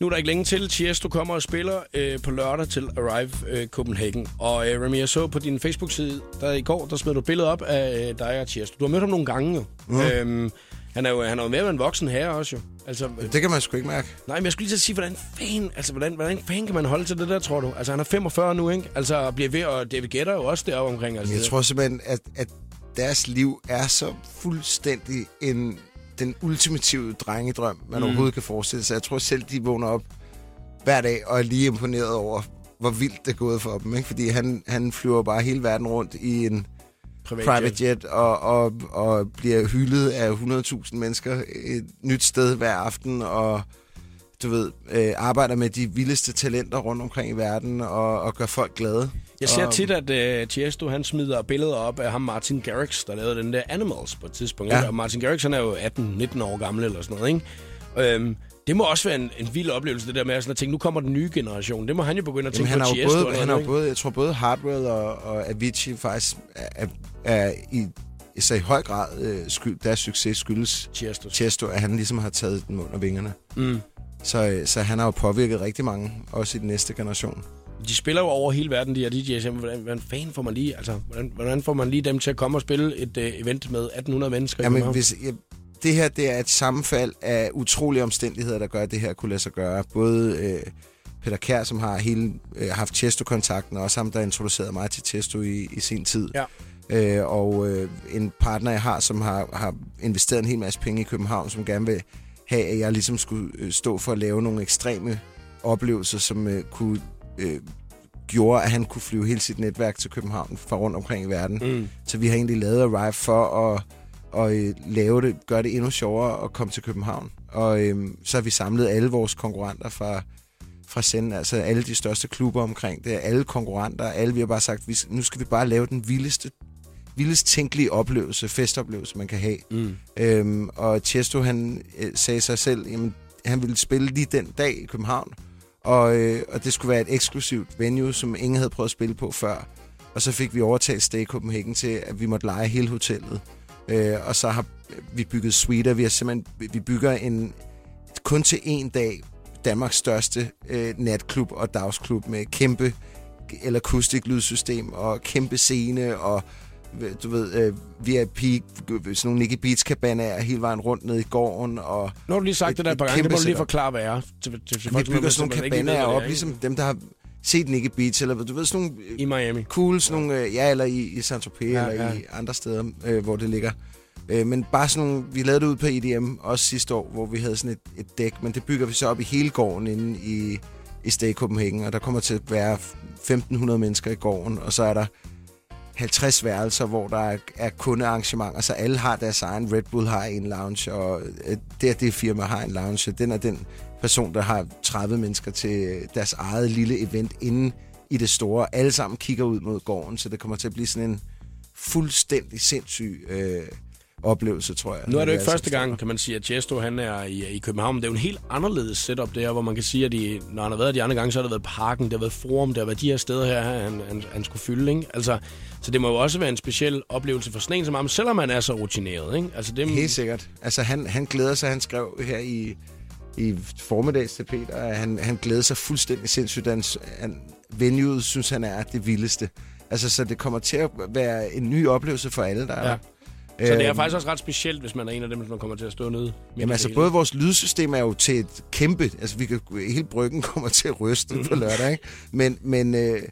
Nu er der ikke længe til. Tiesto kommer og spiller øh, på lørdag til Arrive øh, Copenhagen. Og øh, Remy, jeg så på din Facebook-side, der i går, der smed du et billede op af øh, dig og Tiesto. Du har mødt ham nogle gange jo. Mm. Øhm, han er jo, han er jo mere en voksen herre også jo. Altså, øh, Det kan man sgu ikke mærke. nej, men jeg skulle lige til at sige, hvordan fanden, altså, hvordan, hvordan fanden kan man holde til det der, tror du? Altså, han er 45 nu, ikke? Altså, bliver ved, og David Guetta jo også deroppe omkring. Altså, Jeg tror simpelthen, at, at deres liv er så fuldstændig en, den ultimative drengedrøm, man mm. overhovedet kan forestille sig. Jeg tror selv, de vågner op hver dag og er lige imponeret over, hvor vildt det er gået for dem. Ikke? Fordi han, han flyver bare hele verden rundt i en Privat private jet og, og, og bliver hyldet af 100.000 mennesker et nyt sted hver aften og du ved, øh, arbejder med de vildeste talenter rundt omkring i verden og, og gør folk glade. Jeg ser og, tit, at uh, Tiesto han smider billeder op af ham Martin Garrix, der lavede den der Animals på et tidspunkt. Ja. Og Martin Garrix han er jo 18-19 år gammel eller sådan noget, ikke? Øhm, det må også være en, en vild oplevelse, det der med sådan at tænke, nu kommer den nye generation. Det må han jo begynde at Jamen, tænke han på Tiesto. både, han har både, jeg tror både Hardwell og, og Avicii faktisk er, er i, så i høj grad øh, skyld, deres succes skyldes Tiesto. Tiesto, at han ligesom har taget den under vingerne. Mm. Så, øh, så han har jo påvirket rigtig mange, også i den næste generation. De spiller jo over hele verden, de her DJ's. Hvordan, hvordan fanden får man lige, altså, hvordan, hvordan får man lige dem til at komme og spille et uh, event med 1800 mennesker? Jamen, hvis, ja, det her det er et sammenfald af utrolige omstændigheder, der gør, at det her kunne lade sig gøre. Både øh, Peter Kær, som har hele, øh, haft Chesto-kontakten, og også ham, der introducerede mig til Chesto i, i sin tid. Ja. Øh, og øh, en partner, jeg har, som har, har investeret en hel masse penge i København, som gerne vil have, at jeg ligesom skulle øh, stå for at lave nogle ekstreme oplevelser, som øh, kunne øh, gjorde, at han kunne flyve hele sit netværk til København fra rundt omkring i verden. Mm. Så vi har egentlig lavet Arrive for at, at øh, lave det, gøre det endnu sjovere at komme til København. Og øhm, så har vi samlet alle vores konkurrenter fra, fra Send, altså alle de største klubber omkring det, alle konkurrenter, alle vi har bare sagt, vi, nu skal vi bare lave den vildeste vildest tænkelige oplevelse, festoplevelse, man kan have. Mm. Øhm, og Chesto, han øh, sagde sig selv, jamen, han ville spille lige den dag i København, og, øh, og det skulle være et eksklusivt venue, som ingen havde prøvet at spille på før. Og så fik vi overtalt Stay Copenhagen til, at vi måtte lege hele hotellet. Øh, og så har vi bygget suiter. Vi har simpelthen vi bygger en kun til en dag Danmarks største øh, natklub og dagsklub med kæmpe eller akustik lydsystem og kæmpe scene og du ved, øh, VIP, sådan nogle Nicky Beats kabaner hele vejen rundt ned i gården. Og Nu har du lige sagt et- det der et par gange, det må du lige forklare, hvad er. Til, til, til Vi folk, bygger er- sådan nogle det op, er, ligesom dem, der har set Nicky Beats, eller du ved, sådan nogle øh, I Miami. cool, sådan nogle, øh, ja, eller i, i Saint-Tropez, Ja, ja, eller ja. i andre steder, øh, hvor det ligger. Øh, men bare sådan nogle, vi lavede det ud på EDM også sidste år, hvor vi havde sådan et, et dæk, men det bygger vi så op i hele gården inde i, i Stay Copenhagen, og der kommer til at være 1.500 mennesker i gården, og så er der 50 værelser, hvor der er, er kundearrangementer, så alle har deres egen. Red Bull har en lounge, og øh, det og det firma har en lounge. Den er den person, der har 30 mennesker til deres eget lille event inde i det store. Alle sammen kigger ud mod gården, så det kommer til at blive sådan en fuldstændig sindssyg øh, oplevelse, tror jeg. Nu er det jo ikke første gang, kan man sige, at Chesto han er i, i København. Det er jo en helt anderledes setup der, hvor man kan sige, at de, når han har været de andre gange, så har det været Parken, det har været Forum, det har været de her steder her, han, han, han skulle fylde. Ikke? Altså, så det må jo også være en speciel oplevelse for sådan en som ham, selvom han er så rutineret. Ikke? Altså, det, Helt sikkert. Altså, han, han glæder sig, han skrev her i, i formiddags til Peter, at han, han glæder sig fuldstændig sindssygt. Han, han, venuet synes han er det vildeste. Altså, så det kommer til at være en ny oplevelse for alle, der er Ja. Så det er Øhm, faktisk også ret specielt, hvis man er en af dem, som kommer til at stå nede. Jamen altså, hele. både vores lydsystem er jo til et kæmpe... Altså, vi kan, hele bryggen kommer til at ryste på lørdag, ikke? Men, men øh,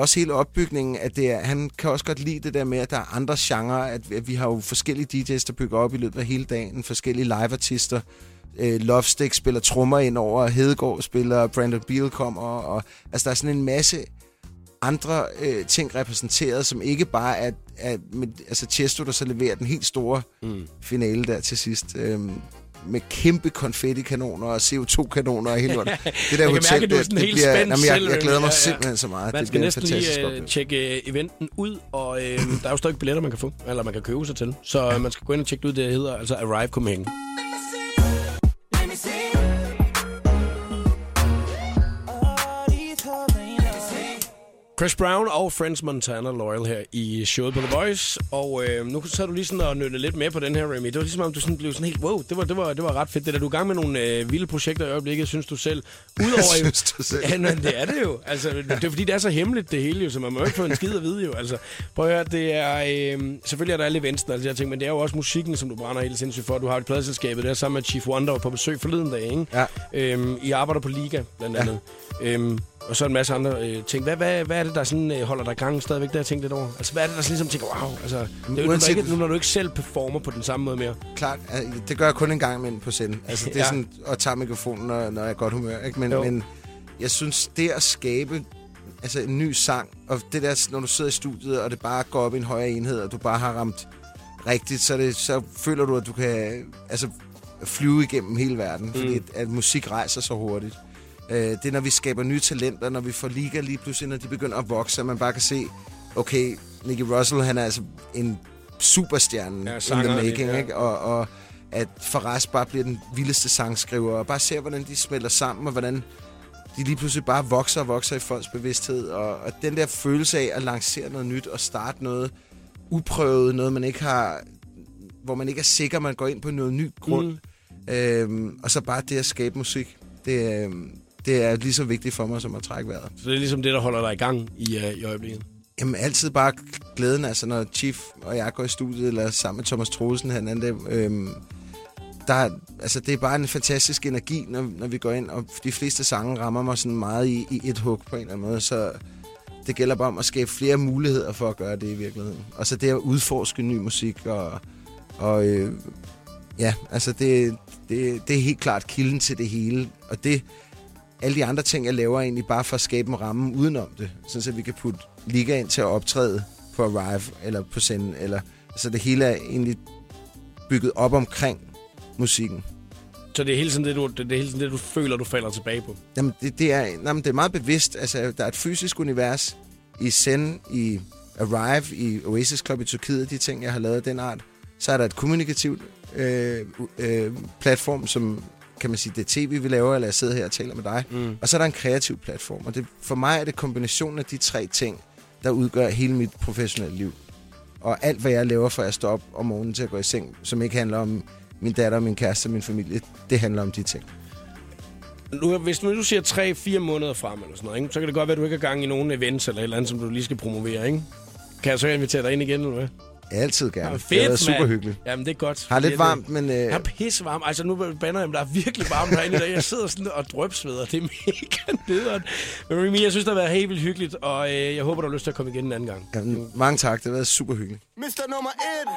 også hele opbygningen, at det er, han kan også godt lide det der med, at der er andre genrer, at vi, at vi har jo forskellige DJ's, der bygger op i løbet af hele dagen, forskellige liveartister. Øh, Lovestick spiller trommer ind over, Hedegaard spiller, Brandon Beal kommer, og altså der er sådan en masse andre øh, ting repræsenteret, som ikke bare er, er med, altså Chesto, der så leverer den helt store Mm. finale der til sidst. Øhm, med kæmpe konfettikanoner og CO2-kanoner og hele lorten. Det der hotel, mærke, er det- det helt bliver, jamen, jeg, jeg glæder mig. Ja, ja. simpelthen så meget. Man det skal næsten lige uh, oplevelse. tjekke uh, eventen ud, og øh, der er jo stadig billetter, man kan få, eller man kan købe sig til. Så øh, man skal gå ind og tjekke det ud, det hedder altså Arrive Copenhagen. Chris Brown og Friends Montana Loyal her i showet på The Voice. Og øh, nu sad du lige sådan og nødte lidt med på den her, Remy. Det var ligesom om, du sådan blev sådan helt, wow, det var, det var, det var ret fedt. Det der, du er i gang med nogle øh, vilde projekter i øjeblikket, synes du selv. Udover, Synes du selv? Ja, men det er det jo. Altså, det er fordi, det er så hemmeligt, det hele jo, så man må jo ikke få en skid at vide jo. Altså, prøv at høre, det er... Øh, selvfølgelig er der alle og alle de her ting, men det er jo også musikken, som du brænder helt sindssygt for. Du har et pladeselskabet der sammen med Chief Wonder på besøg forleden dag, ikke? Ja. Øhm, I arbejder på Liga, blandt andet. Ja. Øhm, og så en masse andre øh, ting. Hvad, hvad, hvad er det, der sådan, øh, holder dig i gang stadigvæk? Det har jeg tænkt lidt over. Altså, hvad er det, der sådan ligesom tænker, wow, altså, det er jo, uanset- ikke, nu, når du ikke selv performer på den samme måde mere. Klart, altså, det gør jeg kun en gang imellem på scenen. Altså, det er Ja. sådan at tage mikrofonen, når, når jeg er godt humør. Ikke? Men, Jo. men jeg synes, det at skabe altså, en ny sang, og det der, når du sidder i studiet, og det bare går op i en højere enhed, og du bare har ramt rigtigt, så, det, så føler du, at du kan altså, flyve igennem hele verden, mm. fordi at, at musik rejser så hurtigt. Øh, det er, når vi skaber nye talenter, når vi får liga lige pludselig, når de begynder at vokse, at man bare kan se, okay, Nicky Russell, han er altså en superstjerne Ja, in the making, ja. ikke? Og, og at Faraz bare bliver den vildeste sangskriver, og bare ser, hvordan de smelter sammen, og hvordan de lige pludselig bare vokser og vokser i folks bevidsthed. Og, og den der følelse af at lancere noget nyt og starte noget uprøvet, noget man ikke har, hvor man ikke er sikker, man går ind på noget ny grund. Mm. Øhm, og så bare det at skabe musik, det, øhm, det er lige så vigtigt for mig, som at trække vejret. Så det er ligesom det, der holder dig i gang i, uh, i øjeblikket. Jamen altid bare glæden, altså når Chief og jeg går i studiet, eller sammen med Thomas Troelsen, han anden, øhm, der, altså det er bare en fantastisk energi, når, når vi går ind, og de fleste sange rammer mig sådan meget i, i et hug på en eller anden måde, så det gælder bare om at skabe flere muligheder for at gøre det i virkeligheden. Og så det at udforske ny musik, og, og øh, ja, altså det, det, det er helt klart kilden til det hele, og det, alle de andre ting, jeg laver, er egentlig bare for at skabe en ramme udenom det, sådan så vi kan putte liga ind til at optræde på Arrive, eller på senden, eller så det hele er egentlig bygget op omkring musikken. Så det er hele tiden det, du, det, det hele tiden det, du føler, du falder tilbage på. Jamen, det, det, er, jamen, det er meget bevidst. Altså, der er et fysisk univers i Zen, i Arrive, i Oasis Club i Tyrkiet, de ting, jeg har lavet den art. Så er der et kommunikativt øh, øh, platform, som kan man sige, det er tv, vi laver, eller jeg sidder her og taler med dig. Mm. Og så er der en kreativ platform. Og det, for mig er det kombinationen af de tre ting, der udgør hele mit professionelle liv. Og alt, hvad jeg laver, for jeg står op om morgenen til at gå i seng, som ikke handler om min datter, min kæreste min familie, det handler om de ting. Nu, hvis nu du siger 3-4 måneder frem, eller sådan noget, ikke? så kan det godt være, at du ikke har gang i nogen events eller et eller andet, som du lige skal promovere, ikke? Kan jeg så invitere dig ind igen, eller hvad? Altid gerne. Ja, det har været super mand. hyggeligt. Jamen, det er godt. Har lidt varmt, men... Øh, Jeg er pisse varm. Altså, nu bander jeg, men der er virkelig varmt herinde i dag. Jeg sidder sådan og drøbsveder. Det er mega nederen. Men Remy, jeg synes, det har været helt vildt hyggeligt, og øh, jeg håber, du har lyst til at komme igen en anden gang. jamen, mange tak, det har været super hyggeligt. Mr. Nummer 1